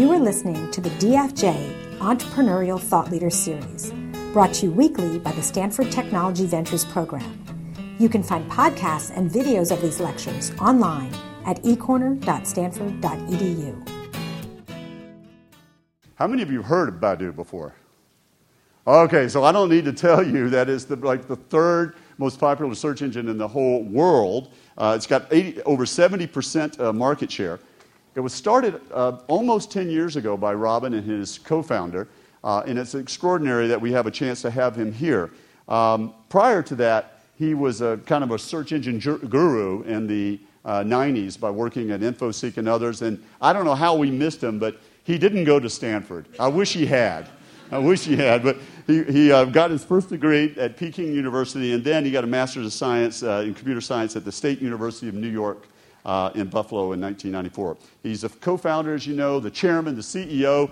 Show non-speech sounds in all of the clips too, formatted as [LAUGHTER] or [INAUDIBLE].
You are listening to the DFJ Entrepreneurial Thought Leader Series, brought to you weekly by the Stanford Technology Ventures Program. You can find podcasts and videos of these lectures online at ecorner.stanford.edu. How many of you have heard of Baidu before? Okay, so I don't need to tell you that it's the, like the third most popular search engine in the whole world. Uh, it's got 80, over 70% uh, market share. It was started uh, almost 10 years ago by Robin and his co founder, uh, and it's extraordinary that we have a chance to have him here. Um, prior to that, he was a kind of a search engine guru in the uh, 90s by working at InfoSeek and others. And I don't know how we missed him, but he didn't go to Stanford. I wish he had. I wish he had, but he, he uh, got his first degree at Peking University, and then he got a master's of science uh, in computer science at the State University of New York uh, in Buffalo in 1994. He's a co founder, as you know, the chairman, the CEO,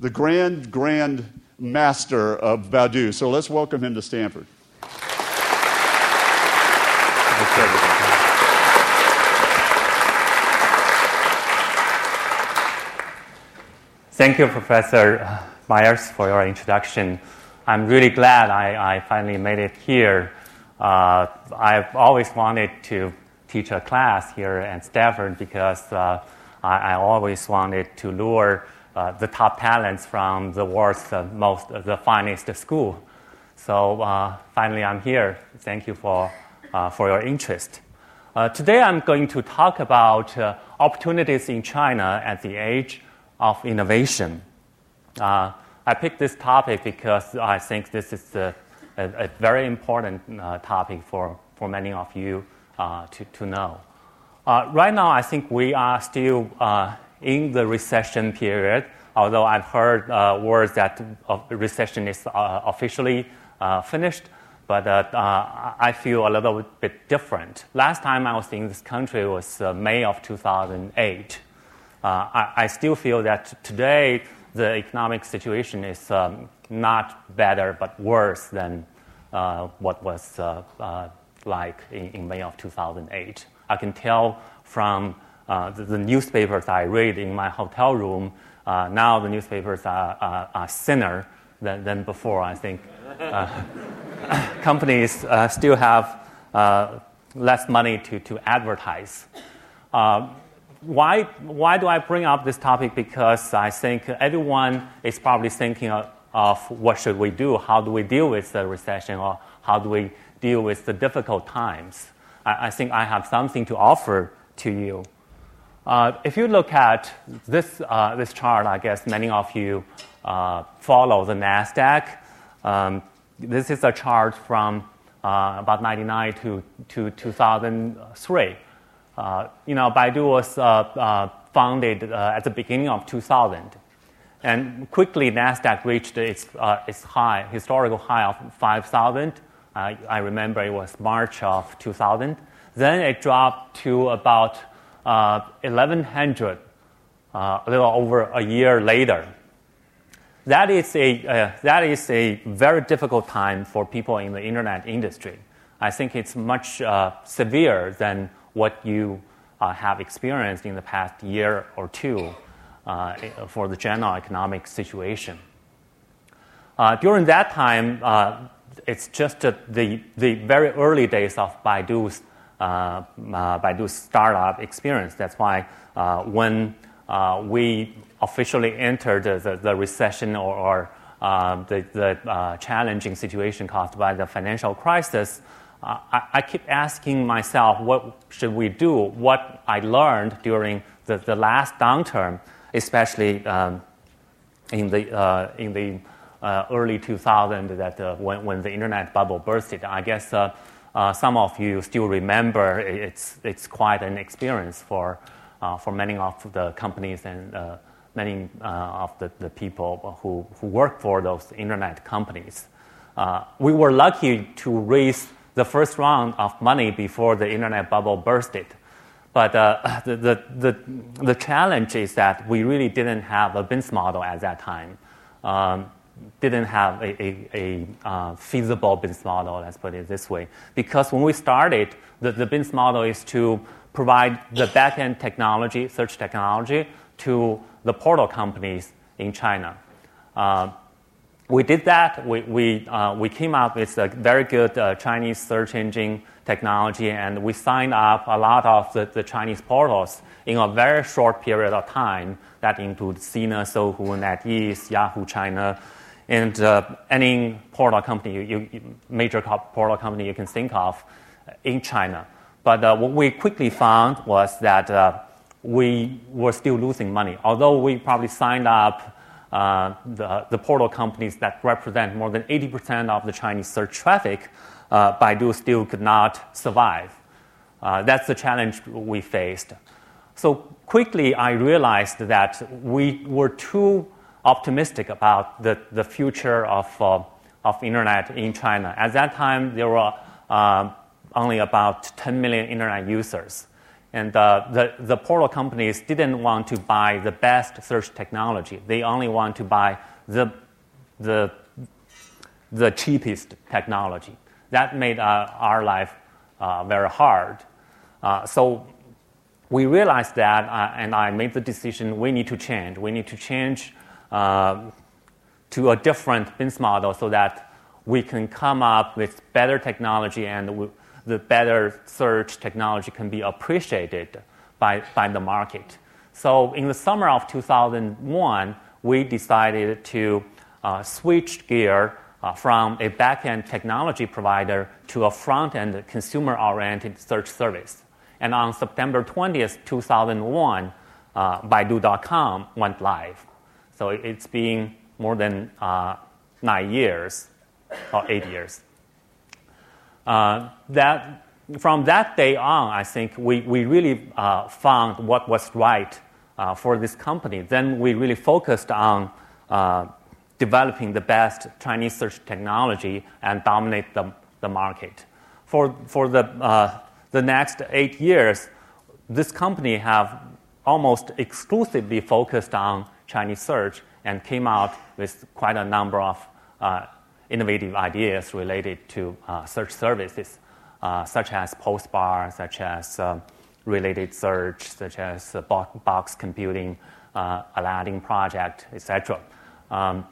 the grand, grand master of Baidu. So let's welcome him to Stanford. Thank you, Professor Byers, for your introduction. I'm really glad I, I finally made it here. Uh, I've always wanted to teach a class here at Stanford because uh, I, I, always wanted to lure uh, the top talents from the world's uh, most, uh, the finest school. So uh, finally, I'm here. Thank you for, uh, for your interest. today, I'm going to talk about opportunities in China at the age of innovation. I picked this topic because I think this is a, a, a very important topic for, for many of you uh, to, to know. Uh, right now, I think we are still uh, in the recession period, although I've heard words that recession is officially finished but uh, I feel a little bit different. Last time I was in this country was uh, May of 2008. Uh, I, I, still feel that today the economic situation is um, not better but worse than what was like in, in May of 2008. I can tell from uh, the, the, newspapers I read in my hotel room, uh, now the newspapers are, are, are thinner than, than before. I think uh, [LAUGHS] companies uh, still have uh, less money to, to advertise. Uh, why, why do I bring up this topic? Because I think everyone is probably thinking of, of what should we do? How do we deal with the recession? Or how do we deal with the difficult times, I, I think I have something to offer to you. Uh, if you look at this, uh, this chart, I guess many of you uh, follow the NASDAQ. Um, this is a chart from uh, about 99 to, to 2003. Uh, you know, Baidu was uh, founded at the beginning of 2000. And quickly, NASDAQ reached its, its high, historical high of 5,000. I, remember it was March of 2000. Then it dropped to about uh, 1100 uh, a little over a year later. That is, a, uh, that is a very difficult time for people in the internet industry. I think it's much uh, severe than what you uh, have experienced in the past year or two uh, for the general economic situation. during that time, it's just the, the very early days of Baidu's, uh, uh, Baidu's startup experience. That's why uh, when uh, we officially entered the, the, the recession or, or uh, the, the uh, challenging situation caused by the financial crisis, I, I, keep asking myself, what should we do? What I learned during the, the last downturn, especially um, in the, in the uh, early 2000 that uh, when, when the internet bubble bursted. I guess uh, uh, some of you still remember it's, it's quite an experience for, uh, for many of the companies and uh, many of the, the people who, who work for those internet companies. we were lucky to raise the first round of money before the internet bubble bursted. But [LAUGHS] the, the, the, the, challenge is that we really didn't have a business model at that time. Um, didn't have a, a, a uh, feasible business model, let's put it this way. Because when we started, the, the business model is to provide the backend technology, search technology, to the portal companies in China. Uh, we did that. We, we, uh, we came up with a very good uh, Chinese search engine technology, and we signed up a lot of the, the, Chinese portals in a very short period of time. That includes Sina, Sohu, NetEase, Yahoo China, and uh, any portal company, you, you, major portal company you can think of in China. But uh, what we quickly found was that uh, we were still losing money. Although we probably signed up uh, the, the portal companies that represent more than 80% of the Chinese search traffic, uh, Baidu still could not survive. Uh, that's the challenge we faced. So quickly, I realized that we were too optimistic about the, the future of, uh, of internet in China. At that time, there were uh, only about 10 million internet users. And uh, the, the portal companies didn't want to buy the best search technology. They only want to buy the, the, the cheapest technology. That made uh, our life uh, very hard. Uh, so we realized that, and I made the decision we need to change. We need to change uh, to a different business model so that we can come up with better technology and the better search technology can be appreciated by, by the market. So, in the summer of 2001, we decided to uh, switch gear uh, from a back end technology provider to a front end consumer oriented search service. And on September 20th, 2001, uh, Baidu.com went live. So, it's been more than uh, nine years or eight years. Uh, that from that day on, I think we, we really uh, found what was right uh, for this company. Then we really focused on uh, developing the best Chinese search technology and dominate the, the market. For, for the, uh, the next eight years, this company have almost exclusively focused on Chinese search and came out with quite a number of uh, innovative ideas related to uh, search services, uh, such as Postbar, such as uh, related search, such as box computing, uh, Aladdin project, etc. Um,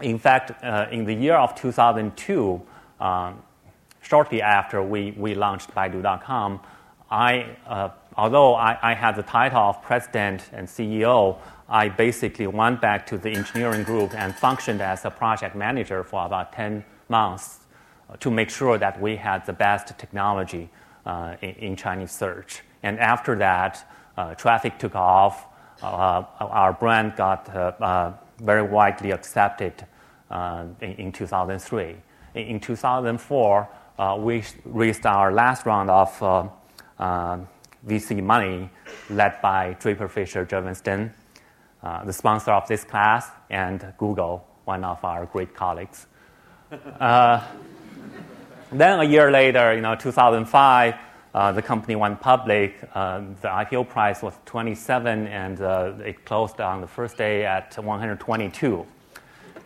in fact, uh, in the year of 2002, um, shortly after we, we launched Baidu.com, I, uh, although I, I had the title of president and CEO, I basically went back to the engineering group and functioned as a project manager for about 10 months to make sure that we had the best technology uh, in, in, Chinese search. And after that, uh, traffic took off. Uh, our brand got uh, uh, very widely accepted uh, in, in, 2003. In, in 2004, we raised our last round of VC money led by Draper Fisher Jurvetson uh, the sponsor of this class, and Google, one of our great colleagues. Uh, then a year later, you know, 2005, uh, the company went public. Uh, the IPO price was 27, and uh, it closed on the first day at 122.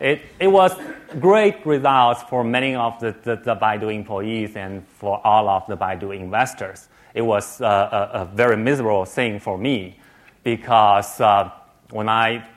It, it was great results for many of the, the, the Baidu employees and for all of the Baidu investors. It was uh, a, a, very miserable thing for me because when I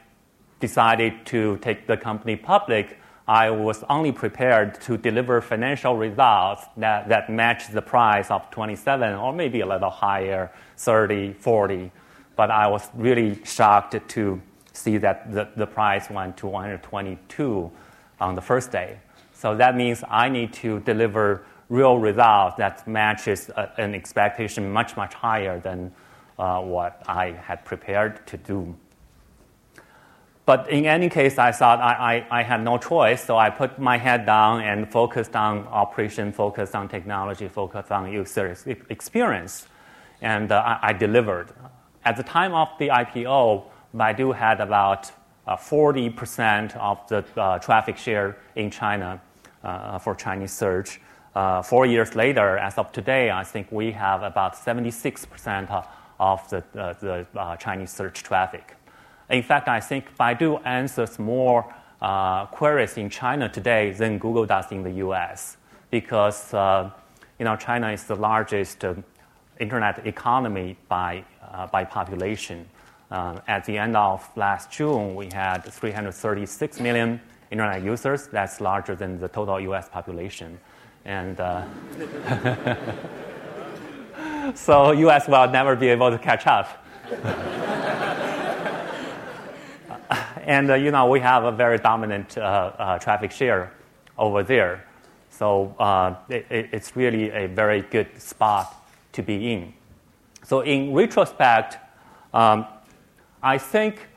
decided to take the company public, I was only prepared to deliver financial results that, that match the price of 27 or maybe a little higher, 30, 40. But I was really shocked to see that the, the price went to 122 on the first day. So that means I need to deliver real results that matches a, an expectation much, much higher than uh, what I had prepared to do. But in any case, I thought I, I, I, had no choice, so I put my head down and focused on operation, focused on technology, focused on user experience. And uh, I, I, delivered. At the time of the IPO, Baidu had about uh, 40% of the uh, traffic share in China uh, for Chinese search. Uh, four years later, as of today, I think we have about 76% of the, uh, the Chinese search traffic. In fact, I think Baidu answers more uh, queries in China today than Google does in the US because uh, you know, China is the largest uh, internet economy by, uh, by population. Uh, at the end of last June, we had 336 million internet users. That's larger than the total US population. And uh, [LAUGHS] so US will never be able to catch up. [LAUGHS] and uh, you know, we have a very dominant uh, uh, traffic share over there. So uh, it, it's really a very good spot to be in. So in retrospect, um, I think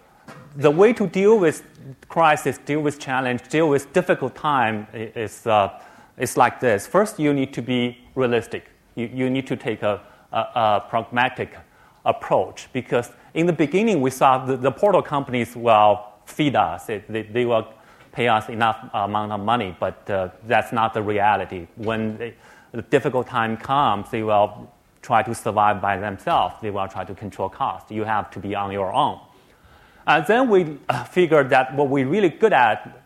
the way to deal with crisis, deal with challenge, deal with difficult time is, uh, is like this. First, you need to be realistic. You, you need to take a, a, a pragmatic approach because in the beginning we saw the, the portal companies will feed us. It, they, they will pay us enough amount of money, but uh, that's not the reality. When they, the difficult time comes, they will try to survive by themselves. They will try to control costs. You have to be on your own. And then we uh, figured that what we're really good at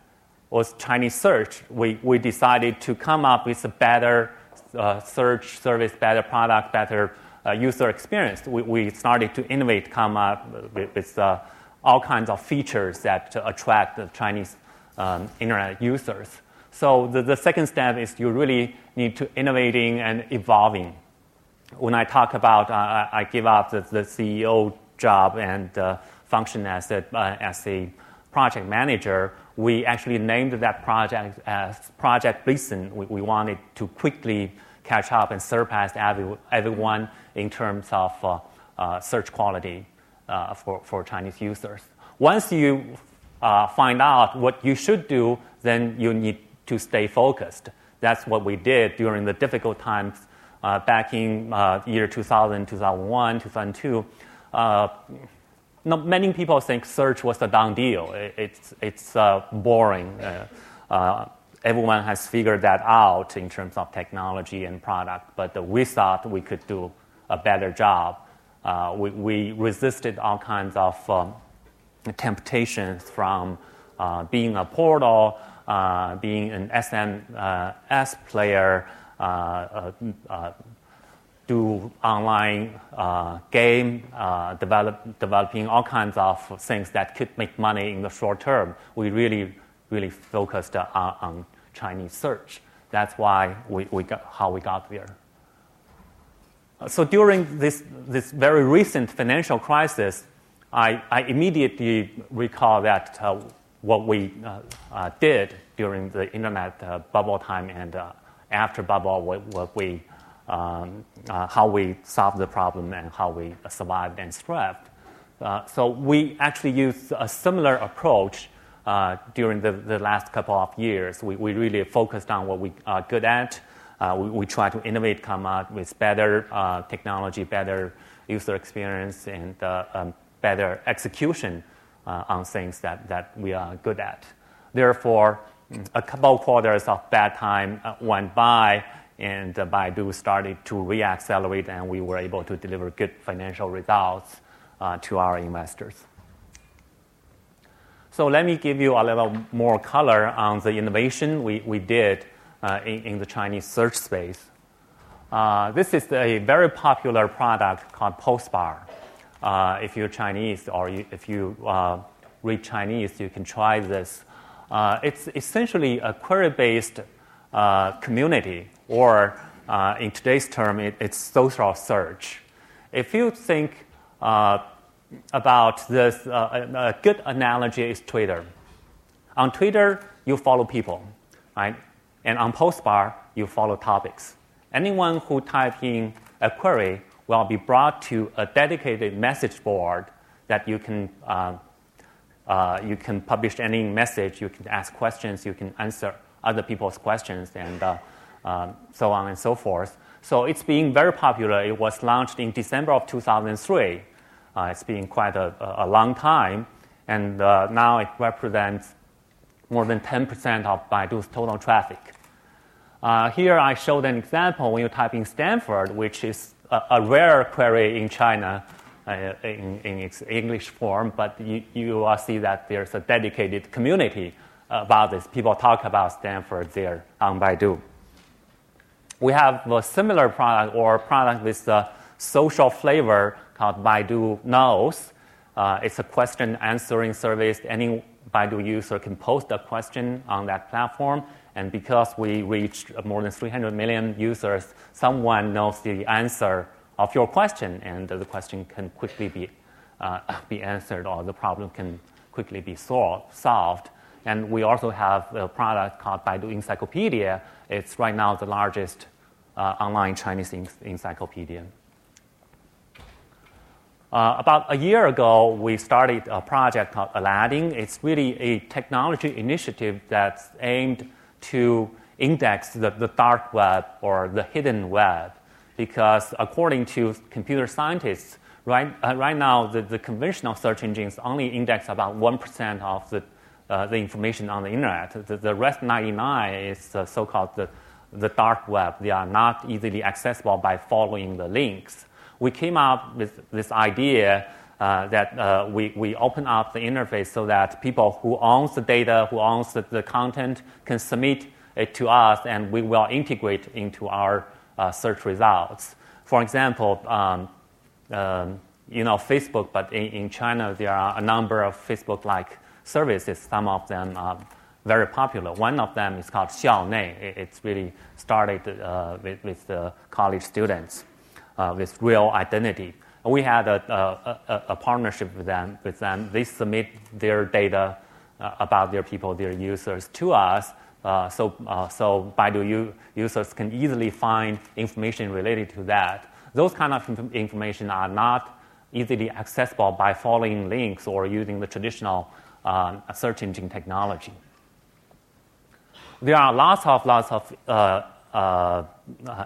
was Chinese search. We, we decided to come up with a better uh, search service, better product, better uh, user experience. We, we started to innovate, come up with, with uh, all kinds of features that attract the Chinese um, internet users. So the, the second step is you really need to innovating and evolving. When I talk about uh, I give up the, the CEO job and uh, function as a, uh, as a project manager, we actually named that project as Project Blitzen. We, we wanted to quickly catch up and surpass every, everyone in terms of uh, uh, search quality uh, for, for Chinese users. Once you uh, find out what you should do, then you need to stay focused. That's what we did during the difficult times uh, back in uh, year 2000, 2001, 2002. Uh, not many people think search was a done deal. It, it's it's uh, boring. Uh, everyone has figured that out in terms of technology and product, but we thought we could do a better job. we, we resisted all kinds of um, temptations from uh, being a portal, uh, being an SMS player, uh, uh, do online uh, game, develop, developing all kinds of things that could make money in the short term. We really, really focused on, on Chinese search. That's why we, we got, how we got there. So during this, this very recent financial crisis, I, I immediately recall that uh, what we uh, uh, did during the internet uh, bubble time and uh, after bubble, what, what we, um, uh, how we solved the problem and how we survived and thrived. so we actually used a similar approach during the, the last couple of years. We, we really focused on what we are good at. we, we try to innovate, come out with better technology, better user experience, and um, better execution uh, on things that, that we are good at. Therefore, a couple quarters of bad time uh, went by, and uh, Baidu started to reaccelerate, and we were able to deliver good financial results uh, to our investors. So let me give you a little more color on the innovation we, did uh, in, the Chinese search space. This is a very popular product called Postbar. Uh, if you're Chinese or if you read Chinese, you can try this. It's essentially a query based uh, community, or uh, in today's term, it, it's social search. If you think uh, about this, a good analogy is Twitter. On Twitter, you follow people, right? And on Postbar, you follow topics. Anyone who type in a query will be brought to a dedicated message board that you can, uh, uh, you can publish any message, you can ask questions, you can answer other people's questions, and uh, um, so on and so forth. So it's being very popular. It was launched in December of 2003. Uh, it's been quite a, a long time, and uh, now it represents more than 10% of Baidu's total traffic. Uh, here I showed an example when you type in Stanford, which is a, a rare query in China uh, in, in, its English form, but you, you will see that there's a dedicated community about this. People talk about Stanford there on Baidu. We have a similar product or product with a social flavor called Baidu Knows. Uh, it's a question answering service. Any Baidu user can post a question on that platform, and because we reached more than 300 million users, someone knows the answer of your question, and the question can quickly be, uh, be answered, or the problem can quickly be solved. And we also have a product called Baidu Encyclopedia. It's right now the largest uh, online Chinese encyclopedia. Uh, about a year ago, we started a project called Aladdin. It's really a technology initiative that's aimed to index the, the dark web or the hidden web. Because according to computer scientists, right, uh, right now the, the conventional search engines only index about 1% of the, uh, the information on the internet. The, the rest 99 is the so-called the, the dark web. They are not easily accessible by following the links we came up with this idea uh, that uh, we, we open up the interface so that people who owns the data, who owns the, the content, can submit it to us, and we will integrate into our uh, search results. For example, um, um, you know Facebook, but in, in China there are a number of Facebook-like services. Some of them are very popular. One of them is called Xiaonei. It's really started uh, with, with the college students uh, with real identity. We had a, a, a, partnership with them, with them. They submit their data uh, about their people, their users to us. Uh, so, uh, so Baidu u- users can easily find information related to that. Those kind of inf- information are not easily accessible by following links or using the traditional um, search engine technology. There are lots of lots of uh, uh,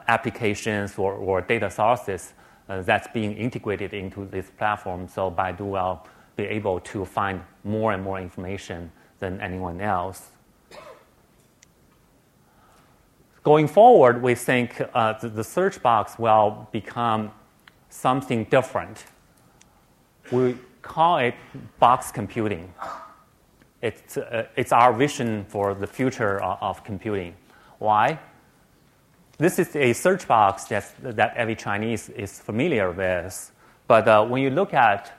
applications or, or, data sources uh, that's being integrated into this platform. So Baidu will be able to find more and more information than anyone else. Going forward, we think uh, the, the, search box will become something different. We call it box computing. It's, uh, it's our vision for the future of, of computing. Why? this is a search box that, that every Chinese is familiar with. But uh, when you look at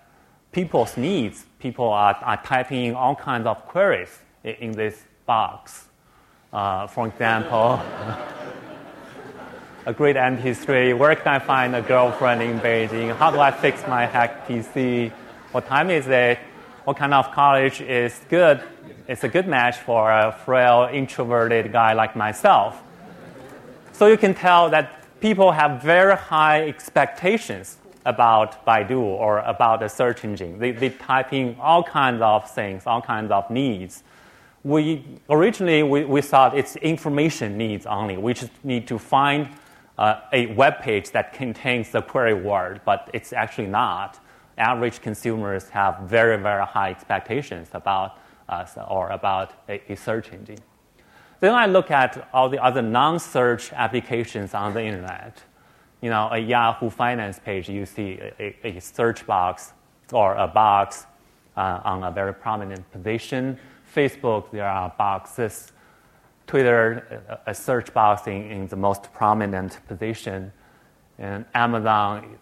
people's needs, people are, are typing in all kinds of queries in, in this box. Uh, for example, [LAUGHS] a great MP3, where can I find a girlfriend in Beijing? How do I fix my hacked PC? What time is it? What kind of college is good? It's a good match for a frail, introverted guy like myself. So you can tell that people have very high expectations about Baidu or about a search engine. They, they type in all kinds of things, all kinds of needs. We, originally, we, we thought it's information needs only. We just need to find uh, a web page that contains the query word, but it's actually not. Average consumers have very, very high expectations about us or about a, a search engine. Then I look at all the other non-search applications on the internet. You know, a Yahoo Finance page, you see a, a search box or a box uh, on a very prominent position. Facebook, there are boxes. Twitter, a, search box in, in, the most prominent position. And Amazon,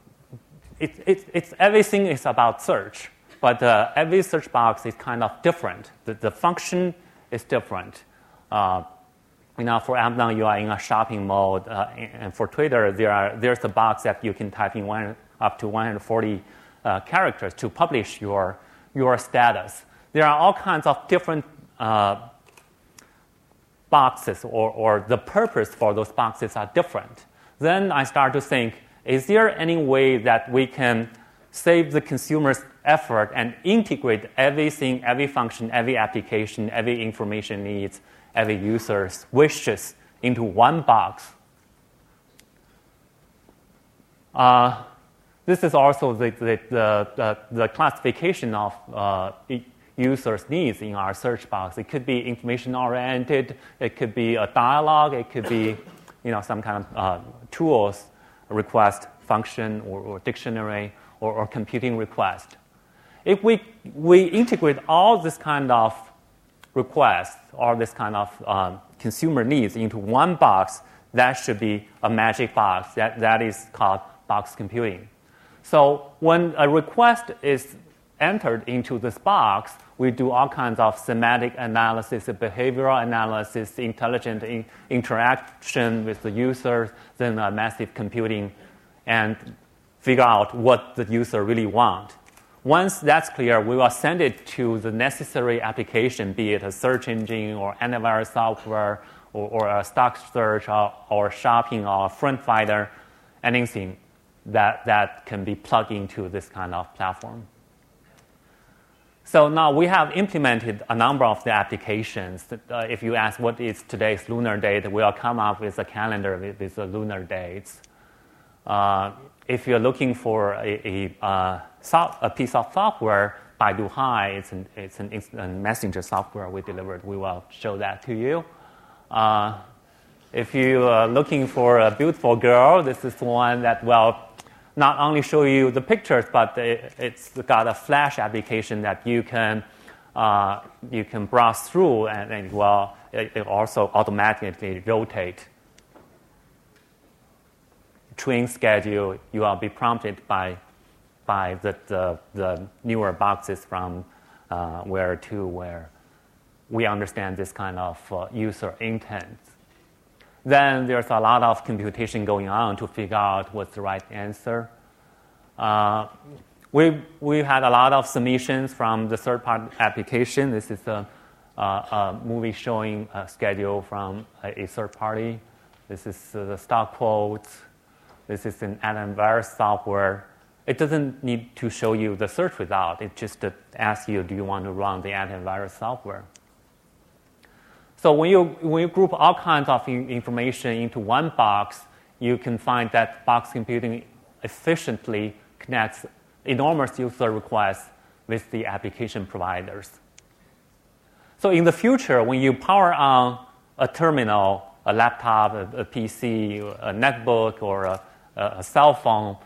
it, it, it's, everything is about search. But uh, every search box is kind of different. The, the function is different. Uh, you know, for Amazon, you are in a shopping mode, uh, and for Twitter, there are, there's a box that you can type in one, up to 140 uh, characters to publish your, your status. There are all kinds of different uh, boxes, or, or the purpose for those boxes are different. Then I start to think is there any way that we can save the consumer's effort and integrate everything, every function, every application, every information needs every user's wishes into one box. Uh, this is also the, the, the, the classification of uh, users' needs in our search box. It could be information oriented, it could be a dialogue, it could be you know, some kind of uh, tools request function or, or dictionary or, or, computing request. If we, we integrate all this kind of requests all this kind of um, consumer needs into one box, that should be a magic box. That, that is called box computing. So when a request is entered into this box, we do all kinds of semantic analysis, behavioral analysis, intelligent in- interaction with the users, then uh, massive computing, and figure out what the user really wants. Once that's clear, we will send it to the necessary application, be it a search engine or antivirus software or, or a stock search or, or shopping or front finder, anything that, that can be plugged into this kind of platform. So now we have implemented a number of the applications. Uh, if you ask what is today's lunar date, we'll come up with a calendar with, with the lunar dates. Uh, if you're looking for a, a, uh, a, piece of software, Baidu Hi, it's an, it's an instant messenger software we delivered. We will show that to you. Uh, if you are looking for a beautiful girl, this is one that will not only show you the pictures, but it, has got a flash application that you can uh, you can browse through, and, and it will it, it also automatically rotate. Train schedule, you will be prompted by by the, the, the newer boxes from uh, where to where we understand this kind of uh, user intent then there's a lot of computation going on to figure out what's the right answer. Uh, we, we had a lot of submissions from the third party application. This is a, a, a movie showing a schedule from a, a third party. This is the stock quotes. This is an antivirus software. It doesn't need to show you the search result. It just asks you, do you want to run the antivirus software? So when you, when you group all kinds of information into one box, you can find that box computing efficiently connects enormous user requests with the application providers. So in the future, when you power on a terminal, a laptop, a, a PC, a netbook, or a, a cell phone,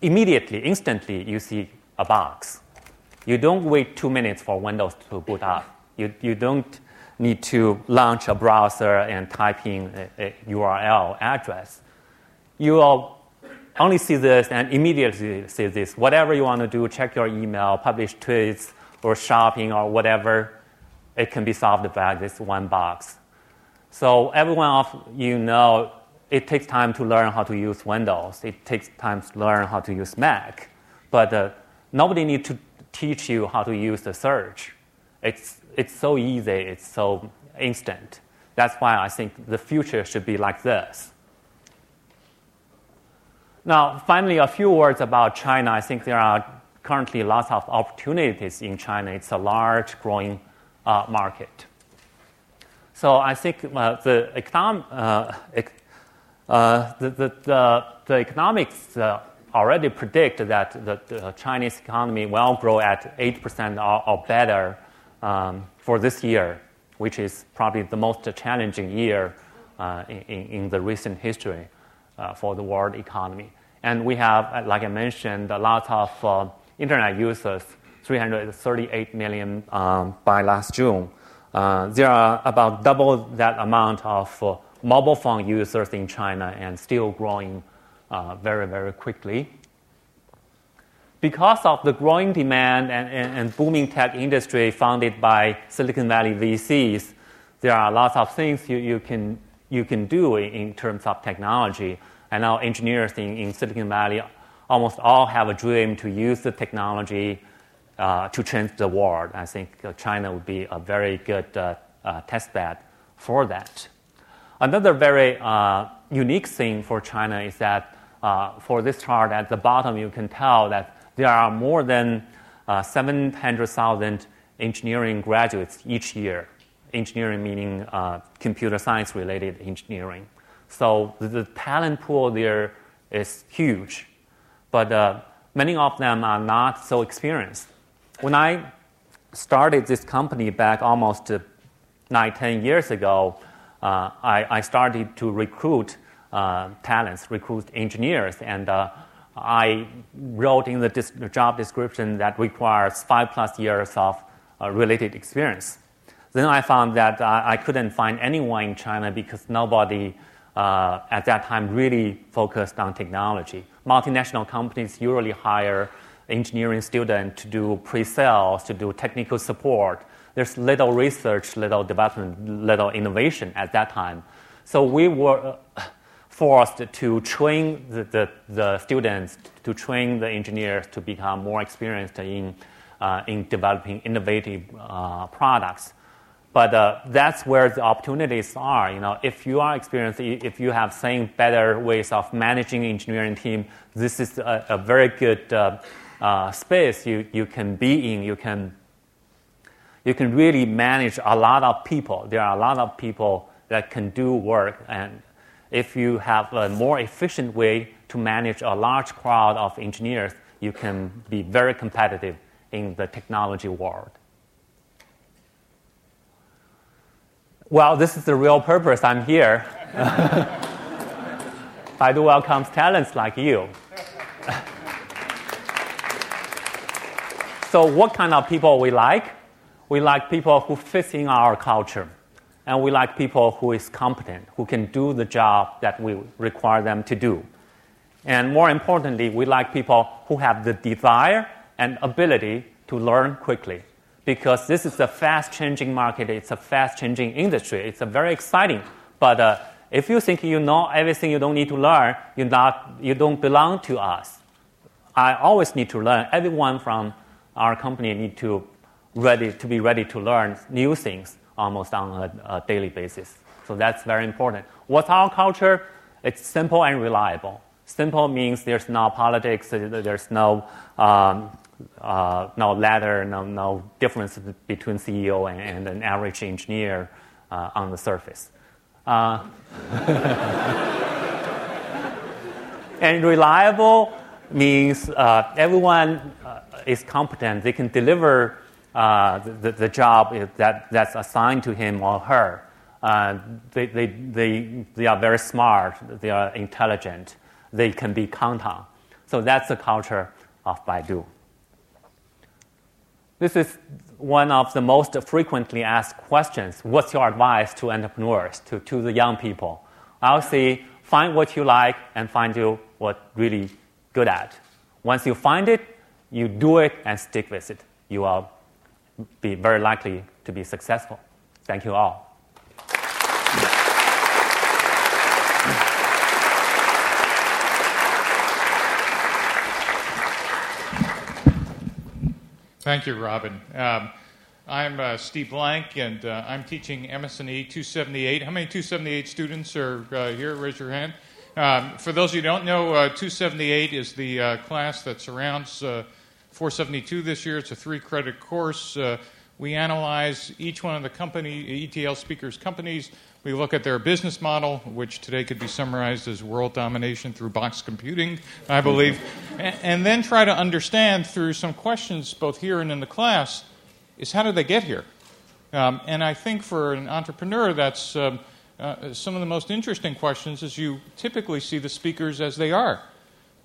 immediately, instantly, you see a box. You don't wait two minutes for Windows to boot up. You, you don't need to launch a browser and type in a, a URL address. You will only see this and immediately see this. Whatever you want to do, check your email, publish tweets, or shopping, or whatever, it can be solved by this one box. So everyone of you know it takes time to learn how to use Windows. It takes time to learn how to use Mac. But uh, nobody needs to teach you how to use the search. It's it's so easy, it's so instant. That's why I think the future should be like this. Now, finally, a few words about China. I think there are currently lots of opportunities in China. It's a large, growing uh, market. So I think uh, the, econom- uh, uh the, the, the, the, economics uh, already predict that the, Chinese economy will grow at 8% or, or better um, for this year, which is probably the most challenging year uh, in, in, the recent history uh, for the world economy. And we have, uh, like I mentioned, a lot of uh, internet users, 338 million um, by last June. Uh, there are about double that amount of uh, mobile phone users in China and still growing very, very quickly because of the growing demand and, and, and, booming tech industry funded by Silicon Valley VCs, there are lots of things you, you, can, you can do in, in terms of technology. And now engineers in, in Silicon Valley almost all have a dream to use the technology uh, to change the world. I think uh, China would be a very good uh, uh test bed for that. Another very uh, unique thing for China is that uh, for this chart at the bottom, you can tell that there are more than uh, 700,000 engineering graduates each year. Engineering meaning uh, computer science related engineering. So the, the, talent pool there is huge, but uh, many of them are not so experienced. When I started this company back almost uh, nine, ten years ago, uh, I, I, started to recruit uh, talents, recruit engineers, and I wrote in the dis- job description that requires five plus years of uh, related experience. Then I found that I couldn't find anyone in China because nobody uh, at that time really focused on technology. Multinational companies usually hire engineering students to do pre-sales, to do technical support. There's little research, little development, little innovation at that time. So we were forced to train the, the, the students, to train the engineers to become more experienced in, uh, in developing innovative uh, products. But uh, that's where the opportunities are. You know, if you are experienced, if you have seen better ways of managing engineering team, this is a, a very good uh, uh, space you, you can be in. You can you can really manage a lot of people. There are a lot of people that can do work, and if you have a more efficient way to manage a large crowd of engineers, you can be very competitive in the technology world. Well, this is the real purpose. I'm here. [LAUGHS] Baidu welcomes talents like you. [LAUGHS] so, what kind of people we like? We like people who fit in our culture, and we like people who is competent, who can do the job that we require them to do. And more importantly, we like people who have the desire and ability to learn quickly because this is a fast changing market, it's a fast changing industry, it's a very exciting. But uh, if you think you know everything you don't need to learn, you're not, you don't belong to us. I always need to learn. Everyone from our company need to, ready, to be ready to learn new things almost on a, a daily basis. So that's very important. What's our culture? It's simple and reliable. Simple means there's no politics, there's no um, uh, no ladder, no, no difference between CEO and, and an average engineer uh, on the surface. Uh, [LAUGHS] and reliable means uh, everyone uh, is competent. They can deliver uh, the, the job that, that's assigned to him or her. they, they, they, they are very smart, they are intelligent, they can be counted on. So that's the culture of Baidu. This is one of the most frequently asked questions. What's your advice to entrepreneurs, to, to the young people? I'll say, find what you like and find you what really good at. Once you find it, you do it and stick with it. You will be very likely to be successful. Thank you all. Thank you, Robin. Um, I'm uh, Steve Blank, and uh, I'm teaching MS&E 278. How many 278 students are uh, here? Raise your hand. Um, for those of you who don't know, uh, 278 is the uh, class that surrounds uh, 472 this year. It's a three-credit course. we analyze each one of the company ETL speakers' companies we look at their business model, which today could be summarized as world domination through box computing, I believe, and, and then try to understand through some questions both here and in the class is how did they get here? Um, and I think for an entrepreneur, that's um, uh, some of the most interesting questions is you typically see the speakers as they are.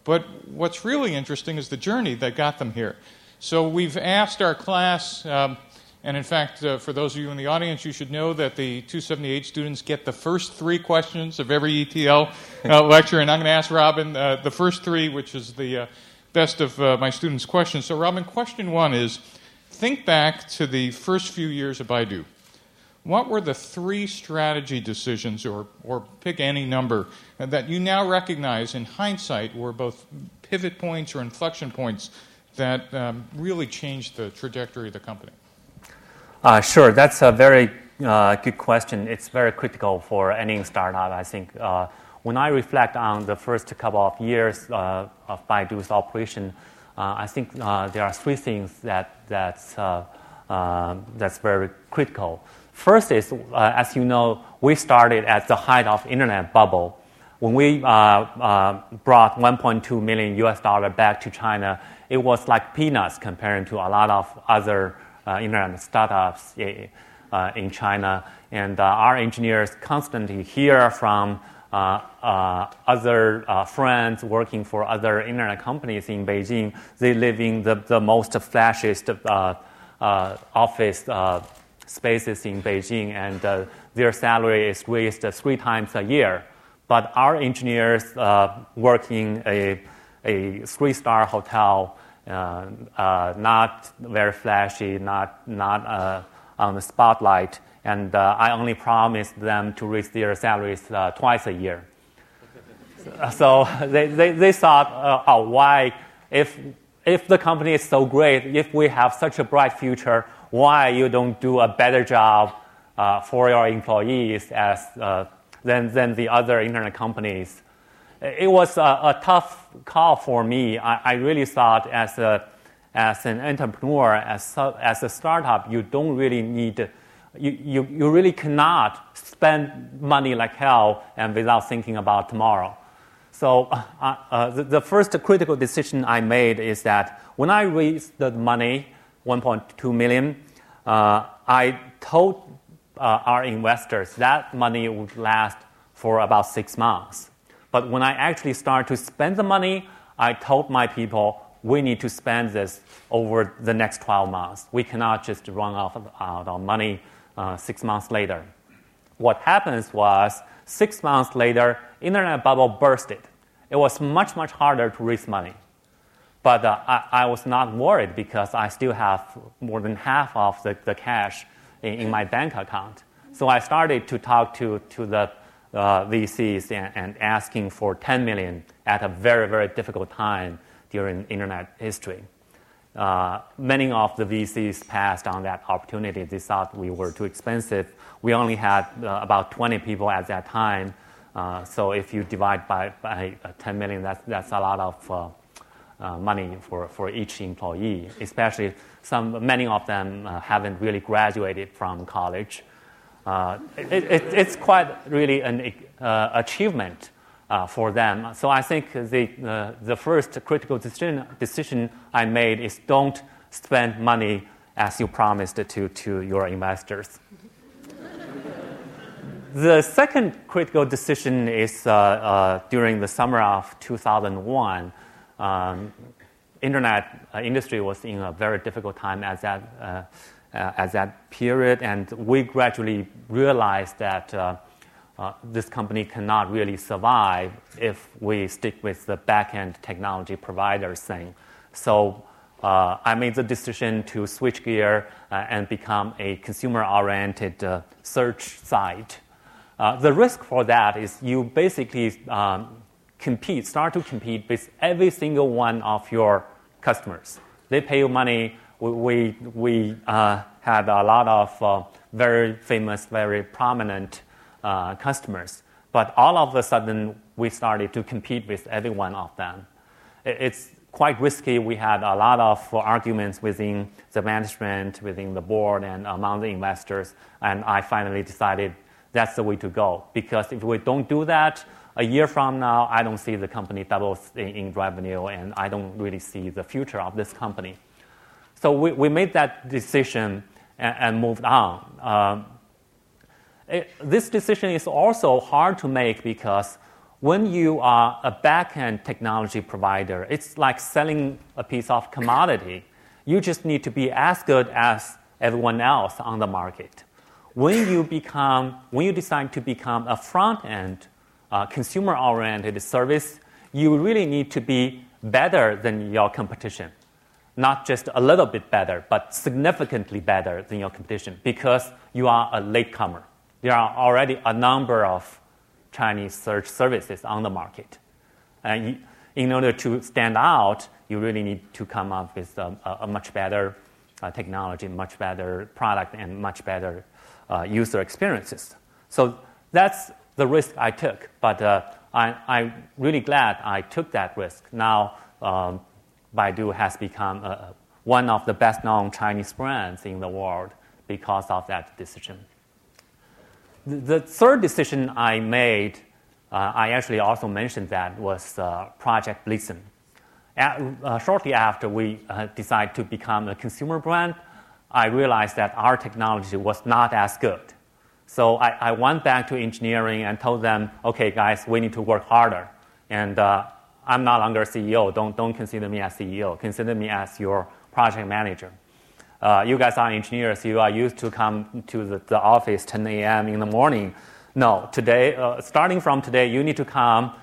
But what's really interesting is the journey that got them here. So we've asked our class um, and in fact, uh, for those of you in the audience, you should know that the 278 students get the first three questions of every ETL uh, [LAUGHS] lecture. And I'm going to ask Robin uh, the first three, which is the uh, best of uh, my students' questions. So, Robin, question one is think back to the first few years of Baidu. What were the three strategy decisions, or, or pick any number, that you now recognize in hindsight were both pivot points or inflection points that um, really changed the trajectory of the company? Uh, sure, that's a very uh, good question. It's very critical for any startup, I think. Uh, when I reflect on the first couple of years uh, of Baidu's operation, uh, I think uh, there are three things that that's that's very critical. First is, uh, as you know, we started at the height of internet bubble. When we uh, uh, brought 1.2 million US dollar back to China, it was like peanuts compared to a lot of other uh, internet startups eh, uh, in China. And uh, our engineers constantly hear from other friends working for other internet companies in Beijing. They live in the, the most flashiest office spaces in Beijing, and uh, their salary is raised three times a year. But our engineers uh, work in a, a three star hotel uh, uh, not very flashy, not, not uh, on the spotlight. And uh, I only promised them to raise their salaries twice a year. [LAUGHS] so they, they, they thought, oh, why, if, if the company is so great, if we have such a bright future, why you don't do a better job for your employees as, than, than the other internet companies? it was a, a, tough call for me. I, I, really thought as, a, as an entrepreneur, as, as a startup, you don't really need, you, you, you really cannot spend money like hell and without thinking about tomorrow. So uh, uh, the, the, first critical decision I made is that when I raised the money, 1.2 million, uh, I told uh, our investors that money would last for about six months. But when I actually start to spend the money, I told my people, we need to spend this over the next 12 months. We cannot just run off out of money uh, six months later. What happens was, six months later, internet bubble bursted. It was much, much harder to raise money. But uh, I, I, was not worried because I still have more than half of the, the cash in, in my bank account. So I started to talk to, to the uh, VCs and, and, asking for 10 million at a very, very difficult time during internet history. Uh, many of the VCs passed on that opportunity. They thought we were too expensive. We only had uh, about 20 people at that time. Uh, so if you divide by, by uh, 10 million, that's, that's a lot of uh, money for, for each employee, especially some, many of them haven't really graduated from college. Uh, it, it, it's quite really an uh, achievement uh, for them. So I think the, uh, the first critical decision, decision I made is don't spend money as you promised to, to your investors. the second critical decision is uh, uh, during the summer of 2001. Um, internet industry was in a very difficult time at that uh, at that period, and we gradually realized that uh, uh, this company cannot really survive if we stick with the back-end technology provider thing. So uh, I made the decision to switch gear uh, and become a consumer-oriented uh, search site. the risk for that is you basically um, compete, start to compete with every single one of your customers. They pay you money we, we uh, had a lot of uh, very famous, very prominent uh, customers. But all of a sudden, we started to compete with every one of them. It's quite risky. We had a lot of arguments within the management, within the board, and among the investors. And I finally decided that's the way to go. Because if we don't do that, a year from now, I don't see the company doubles in, revenue, and I don't really see the future of this company. So we, we made that decision and, and moved on. Um, it, this decision is also hard to make because when you are a back-end technology provider, it's like selling a piece of commodity. You just need to be as good as everyone else on the market. When you become, when you decide to become a front-end, uh, consumer-oriented service, you really need to be better than your competition not just a little bit better, but significantly better than your competition because you are a latecomer. There are already a number of Chinese search services on the market. And in order to stand out, you really need to come up with a, a much better uh, technology, much better product, and much better uh, user experiences. So that's the risk I took, but uh, I, am really glad I took that risk. Now, um, Baidu has become a, one of the best known Chinese brands in the world because of that decision. The, the third decision I made, uh, I actually also mentioned that, was uh, Project Blitzen. At, uh, shortly after we uh, decided to become a consumer brand, I realized that our technology was not as good. So I, I went back to engineering and told them, okay, guys, we need to work harder. And uh, I'm no longer CEO. Don't, don't consider me as CEO. Consider me as your project manager. Uh, you guys are engineers. You are used to come to the, the office 10 a.m. in the morning. No, today, uh, starting from today, you need to come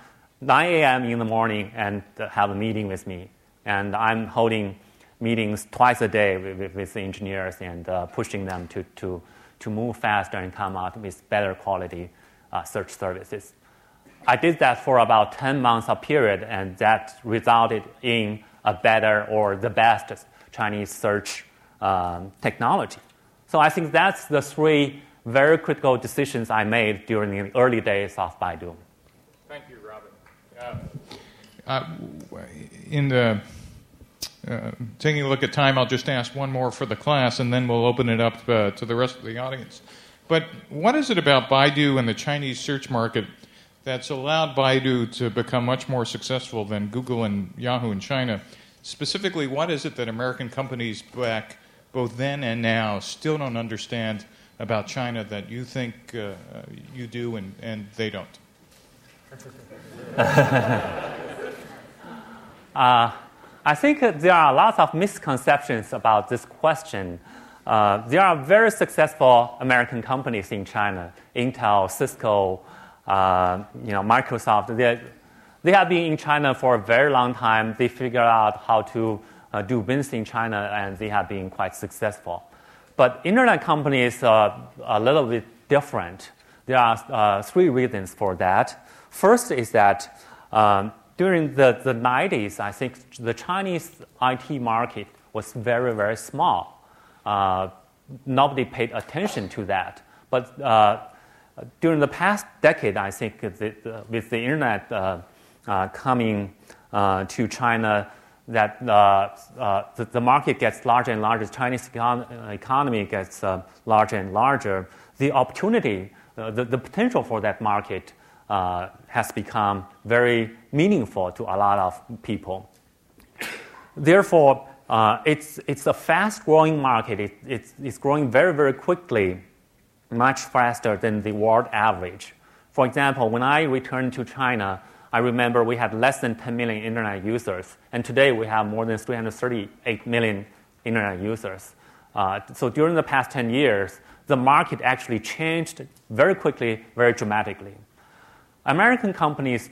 9 a.m. in the morning and have a meeting with me. And I'm holding meetings twice a day with, with the engineers and uh, pushing them to, to, to move faster and come out with better quality uh, search services. I did that for about 10 months of period, and that resulted in a better or the best Chinese search um, technology. So I think that's the three very critical decisions I made during the early days of Baidu. Thank you, Robin. Uh, uh, in the uh, taking a look at time, I'll just ask one more for the class, and then we'll open it up uh, to the rest of the audience. But what is it about Baidu and the Chinese search market that's allowed Baidu to become much more successful than Google and Yahoo in China? Specifically, what is it that American companies back both then and now still don't understand about China that you think uh, you do and, and they don't? [LAUGHS] uh, I think there are lots of misconceptions about this question. Uh, there are very successful American companies in China, Intel, Cisco, uh, you know, Microsoft. They, they have been in China for a very long time. They figured out how to uh, do business in China, and they have been quite successful. But internet companies are a little bit different. There are uh, three reasons for that. First is that um, during the, the 90s, I think the Chinese IT market was very, very small. Uh, nobody paid attention to that. But uh, during the past decade, I think with the internet uh, uh coming uh, to China, that the, the, market gets larger and larger, the Chinese econ- economy gets larger and larger, the opportunity, the, the potential for that market has become very meaningful to a lot of people. Therefore, uh, it's, it's a fast growing market. It, it's, it's growing very, very quickly, much faster than the world average. For example, when I returned to China, I remember we had less than 10 million internet users, and today we have more than 338 million internet users. Uh, so during the past 10 years, the market actually changed very quickly, very dramatically. American companies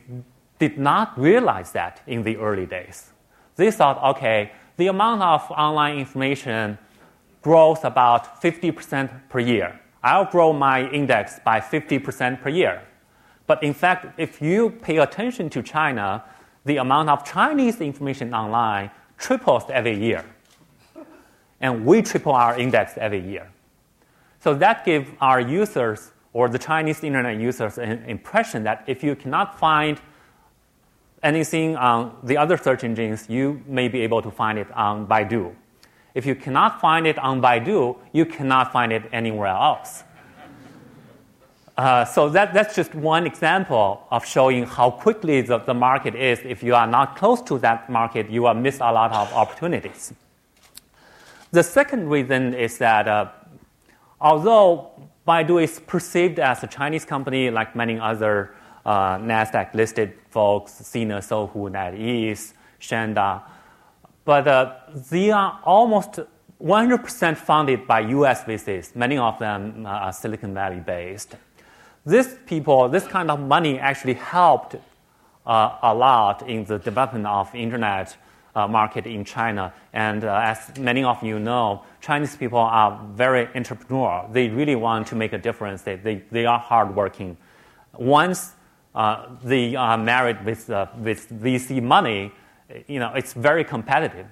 did not realize that in the early days. They thought, okay, the amount of online information grows about 50% per year. I'll grow my index by 50% per year. But in fact, if you pay attention to China, the amount of Chinese information online triples every year. And we triple our index every year. So that gives our users or the Chinese internet users an impression that if you cannot find anything on the other search engines, you may be able to find it on Baidu. If you cannot find it on Baidu, you cannot find it anywhere else. Uh, so that, that's just one example of showing how quickly the, the market is. If you are not close to that market, you will miss a lot of opportunities. The second reason is that uh, although Baidu is perceived as a Chinese company like many other uh, NASDAQ listed folks, Sina, Sohu, NetEase, Shanda. But uh, they are almost 100% funded by US VCs. Many of them uh, are Silicon Valley based. These people, this kind of money actually helped uh, a lot in the development of internet uh, market in China. And uh, as many of you know, Chinese people are very entrepreneurial. They really want to make a difference. They, they, they are hardworking. Once uh, they are married with, uh, with VC money, you know, it's very competitive.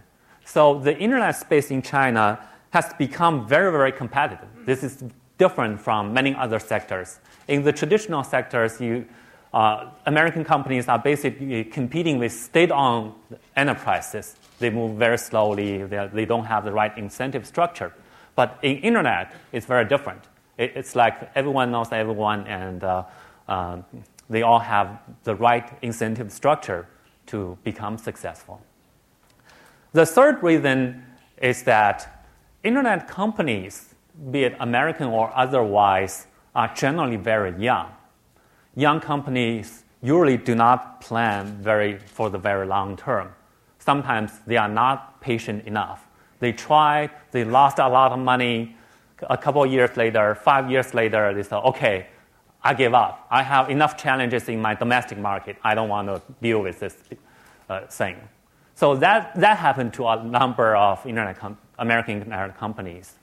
So the internet space in China has become very, very competitive. This is different from many other sectors. In the traditional sectors, you, uh, American companies are basically competing with state-owned enterprises. They move very slowly. They, they don't have the right incentive structure. But in internet, it's very different. It, it's like everyone knows everyone, and uh, uh, they all have the right incentive structure to become successful. The third reason is that internet companies, be it American or otherwise, are generally very young. Young companies usually do not plan very, for the very long term. Sometimes they are not patient enough. They tried, they lost a lot of money. A couple years later, five years later, they said, okay, I give up. I have enough challenges in my domestic market. I don't want to deal with this uh, thing. So that, that happened to a number of internet com- American internet companies.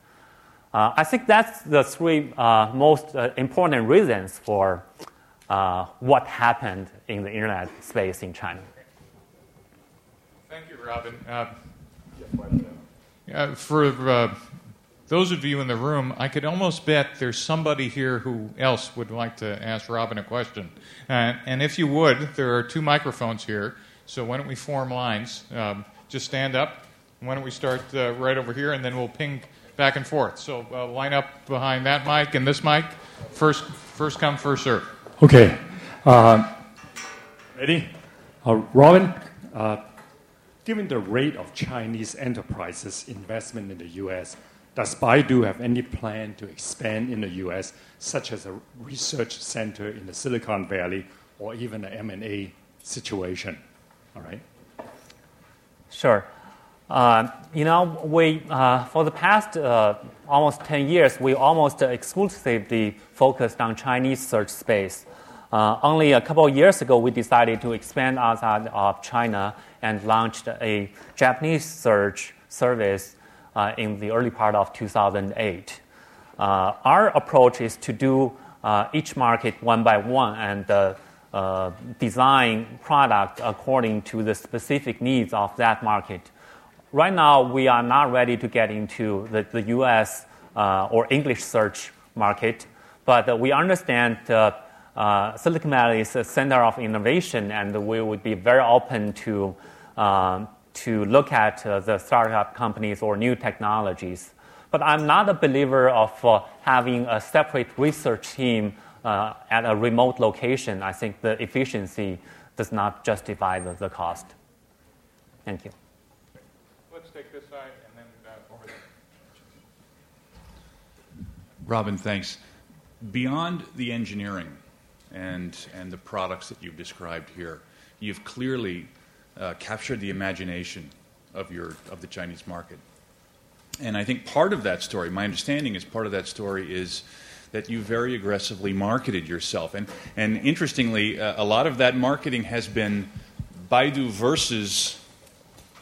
Uh, I think that's the three uh, most uh, important reasons for uh, what happened in the internet space in China. Thank you, Robin. Uh, for uh, those of you in the room, I could almost bet there's somebody here who else would like to ask Robin a question. and if you would, there are two microphones here. So why don't we form lines? Um, just stand up. Why don't we start right over here, and then we'll ping back and forth. So uh, line up behind that mic and this mic. First, first come, first serve. Okay. Uh, ready? Uh, Robin, uh, given the rate of Chinese enterprises investment in the U.S., does Baidu have any plan to expand in the U.S., such as a research center in the Silicon Valley or even an M&A situation? All right. Sure. Uh, you know, we, uh, for the past uh, almost 10 years, we almost exclusively focused on Chinese search space. Uh, only a couple of years ago, we decided to expand outside of China and launched a Japanese search service uh, in the early part of 2008. Uh, our approach is to do each market one by one and design product according to the specific needs of that market right now we are not ready to get into the, the US uh, or English search market, but uh, we understand uh, uh, Silicon Valley is a center of innovation, and we would be very open to, um, to look at uh, the startup companies or new technologies. But I'm not a believer of uh, having a separate research team at a remote location. I think the efficiency does not justify the, the cost. Thank you Let's take this side and then uh, over there. Robin, thanks. Beyond the engineering and, and the products that you've described here, you've clearly uh, captured the imagination of, your, of the Chinese market. And I think part of that story, my understanding is part of that story is that you very aggressively marketed yourself. And, and interestingly, uh, a lot of that marketing has been Baidu versus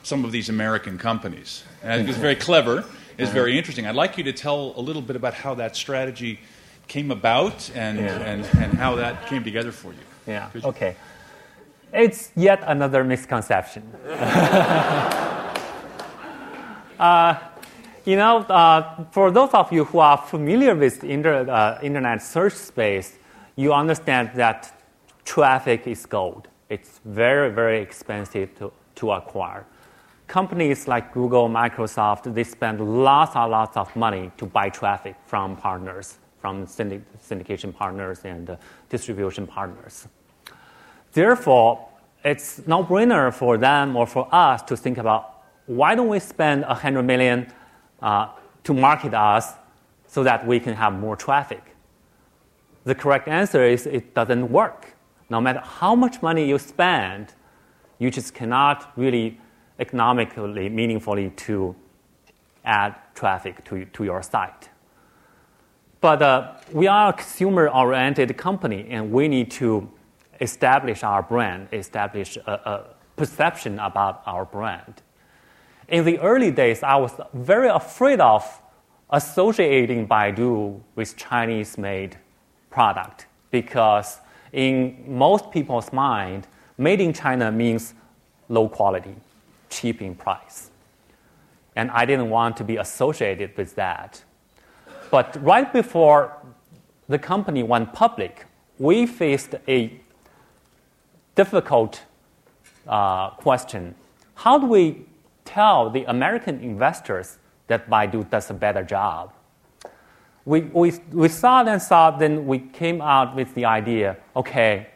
some of these American companies. And it's very clever. It's very interesting. I'd like you to tell a little bit about how that strategy came about and, yeah. and, and how that came together for you. Yeah, okay. It's yet another misconception. [LAUGHS] uh, you know, uh, for those of you who are familiar with inter, uh, internet search space, you understand that traffic is gold. It's very, very expensive to, to acquire companies like Google, Microsoft, they spend lots and lots of money to buy traffic from partners, from syndication partners and uh, distribution partners. Therefore, it's no brainer for them or for us to think about why don't we spend 100 million uh, to market us so that we can have more traffic? The correct answer is it doesn't work. No matter how much money you spend, you just cannot really economically meaningfully to add traffic to, to your site. But uh, we are a consumer oriented company, and we need to establish our brand, establish a, a, perception about our brand. In the early days, I was very afraid of associating Baidu with Chinese made product because, in most people's mind, made in China means low quality cheap in price. And I didn't want to be associated with that. But right before the company went public, we faced a difficult uh, question. How do we tell the American investors that Baidu does a better job? We, we, we thought and thought, then we came out with the idea okay,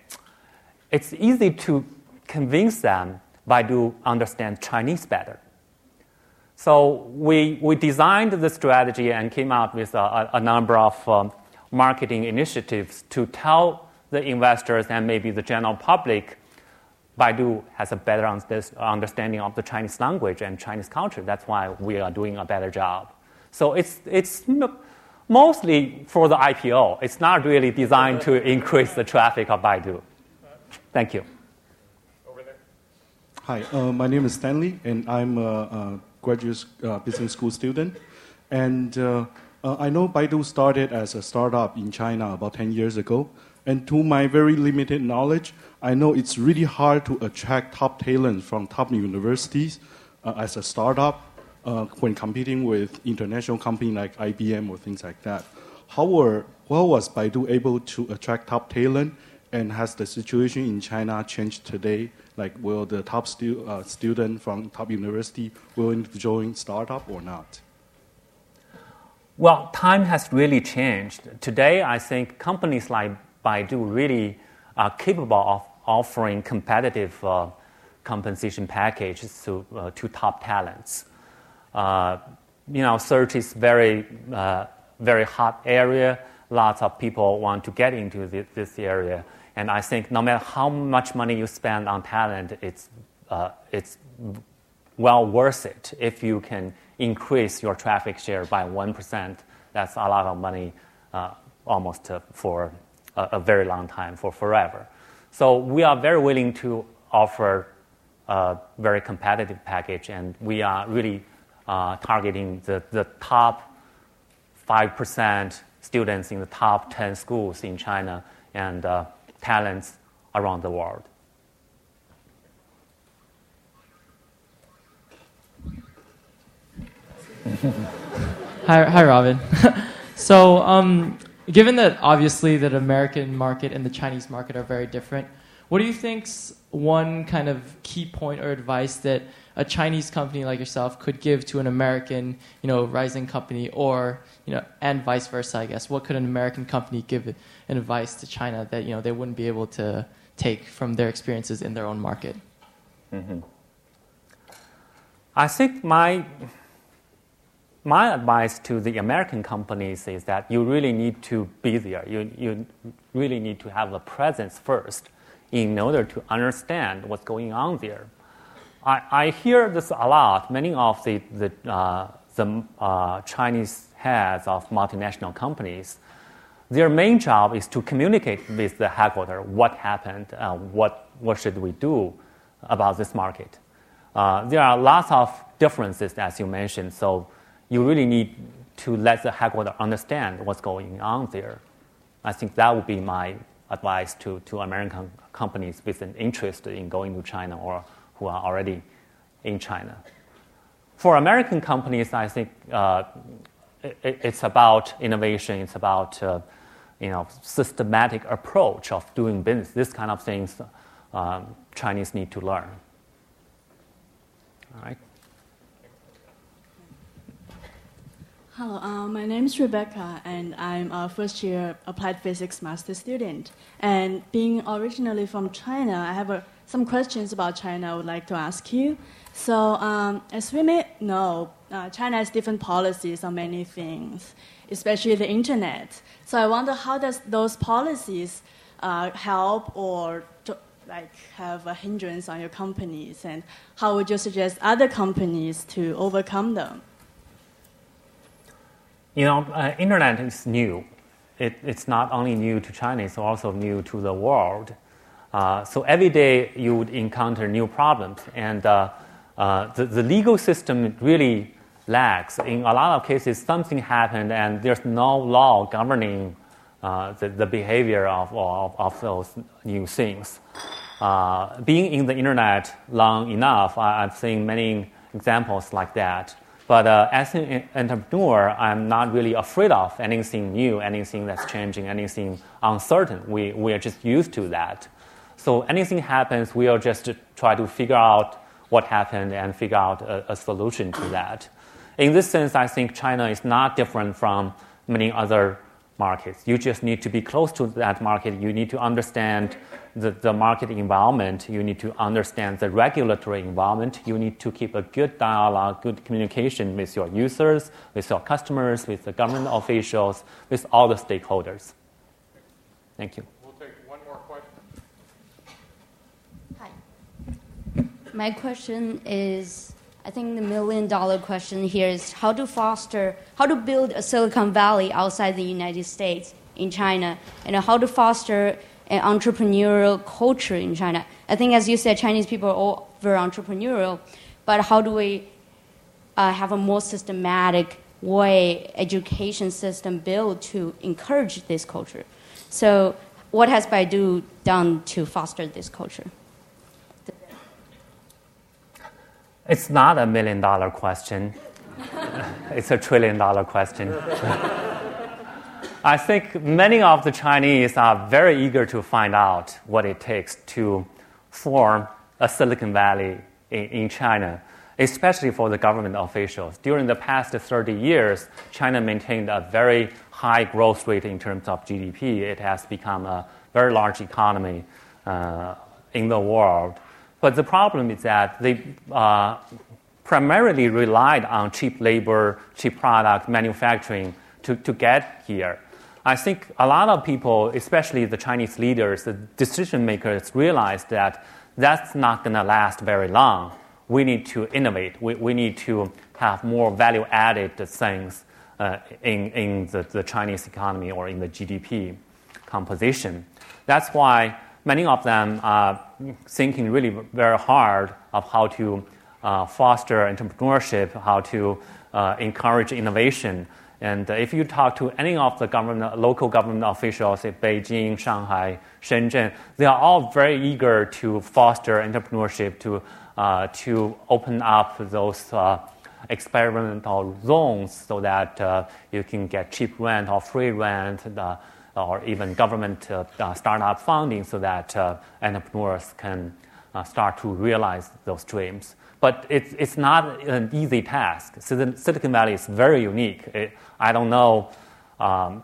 it's easy to convince them Baidu understand Chinese better. So we, we designed the strategy and came out with a, a number of um, marketing initiatives to tell the investors and maybe the general public Baidu has a better understanding of the Chinese language and Chinese culture. That's why we are doing a better job. So it's, it's mostly for the IPO. It's not really designed to increase the traffic of Baidu. Thank you. Over there. Hi, uh, my name is Stanley, and I'm a, a graduate uh, business school student. And uh, uh, I know Baidu started as a startup in China about 10 years ago. And to my very limited knowledge, I know it's really hard to attract top talent from top universities uh, as a startup uh, when competing with international companies like IBM or things like that. How were, how was Baidu able to attract top talent? And has the situation in China changed today? Like, will the top stu- uh, student from top university willing to join startup or not? Well, time has really changed. Today, I think companies like Baidu really are capable of offering competitive uh, compensation packages to, uh, to top talents. Uh, you know, search is very, uh, very hot area. Lots of people want to get into this, this area. And I think no matter how much money you spend on talent, it's, uh, it's well worth it if you can increase your traffic share by 1%. That's a lot of money uh, almost for a, a, very long time, for forever. So we are very willing to offer a very competitive package, and we are really uh, targeting the, the top 5% students in the top 10 schools in China. And uh, talents around the world. [LAUGHS] hi, hi, Robin. [LAUGHS] so, um, given that obviously the American market and the Chinese market are very different, what do you think's one kind of key point or advice that a Chinese company like yourself could give to an American, you know, rising company, or you know, and vice versa? I guess what could an American company give an advice to China that you know they wouldn't be able to take from their experiences in their own market? Mm-hmm. I think my my advice to the American companies is that you really need to be there. You, you really need to have a presence first in order to understand what's going on there. I, I hear this a lot. Many of the, the, uh, the uh, Chinese heads of multinational companies, their main job is to communicate with the headquarters what happened, uh, what, what should we do about this market. Uh, there are lots of differences, as you mentioned, so you really need to let the headquarters understand what's going on there. I think that would be my advice to, to American companies with an interest in going to China or who are already in China. For American companies, I think uh, it, it's about innovation. It's about uh, you know systematic approach of doing business. This kind of things um, Chinese need to learn. All right. Hello, uh, my name is Rebecca, and I'm a first year applied physics master student. And being originally from China, I have a, some questions about China I would like to ask you. So, um, as we may know, uh, China has different policies on many things, especially the internet. So, I wonder how does those policies uh, help or to, like have a hindrance on your companies, and how would you suggest other companies to overcome them? You know, uh, internet is new. It, it's not only new to China; it's also new to the world. Uh, so every day you would encounter new problems, and uh, uh, the, the legal system really lags. In a lot of cases, something happened, and there's no law governing uh, the, the behavior of, of, of those new things. Uh, being in the internet long enough, I, have seen many examples like that. But uh, as an entrepreneur, I'm not really afraid of anything new, anything that's changing, anything uncertain. We, we are just used to that. So anything happens, we'll just try to figure out what happened and figure out a, a solution to that. In this sense, I think China is not different from many other markets. You just need to be close to that market. You need to understand the, the market environment. You need to understand the regulatory environment. You need to keep a good dialogue, good communication with your users, with your customers, with the government officials, with all the stakeholders. Thank you. We'll take one more question. Hi. My question is I think the million dollar question here is how to foster, how to build a Silicon Valley outside the United States in China, and how to foster an entrepreneurial culture in China. I think, as you said, Chinese people are all very entrepreneurial, but how do we uh, have a more systematic way education system built to encourage this culture? So, what has Baidu done to foster this culture? It's not a million dollar question. [LAUGHS] it's a trillion dollar question. I think many of the Chinese are very eager to find out what it takes to form a Silicon Valley in, in China, especially for the government officials. During the past 30 years, China maintained a very high growth rate in terms of GDP. It has become a very large economy uh, in the world. But the problem is that they uh, primarily relied on cheap labor, cheap product manufacturing to, to get here. I think a lot of people, especially the Chinese leaders, the decision makers, realized that that's not going to last very long. We need to innovate. We, we need to have more value added things uh, in, in the, the Chinese economy or in the GDP composition. That's why many of them are thinking really very hard of how to uh, foster entrepreneurship, how to uh, encourage innovation. And if you talk to any of the government, local government officials in Beijing, Shanghai, Shenzhen, they are all very eager to foster entrepreneurship, to, uh, to open up those uh, experimental zones so that uh, you can get cheap rent or free rent, uh, or even government uh, uh, startup funding so that entrepreneurs can start to realize those dreams. But it's, it's not an easy task. Silicon Valley is very unique. It, I don't know um,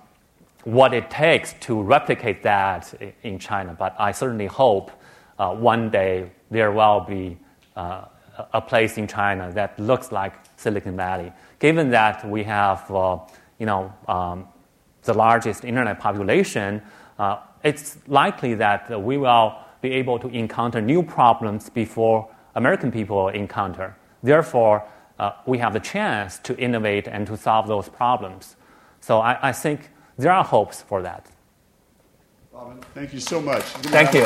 what it takes to replicate that in China, but I certainly hope uh, one day there will be uh, a place in China that looks like Silicon Valley. Given that we have, uh, you know, um, the largest internet population, uh, it's likely that we will be able to encounter new problems before American people encounter. Therefore, uh, we have the chance to innovate and to solve those problems. So I, I think there are hopes for that. Robin, thank you so much. Thank you.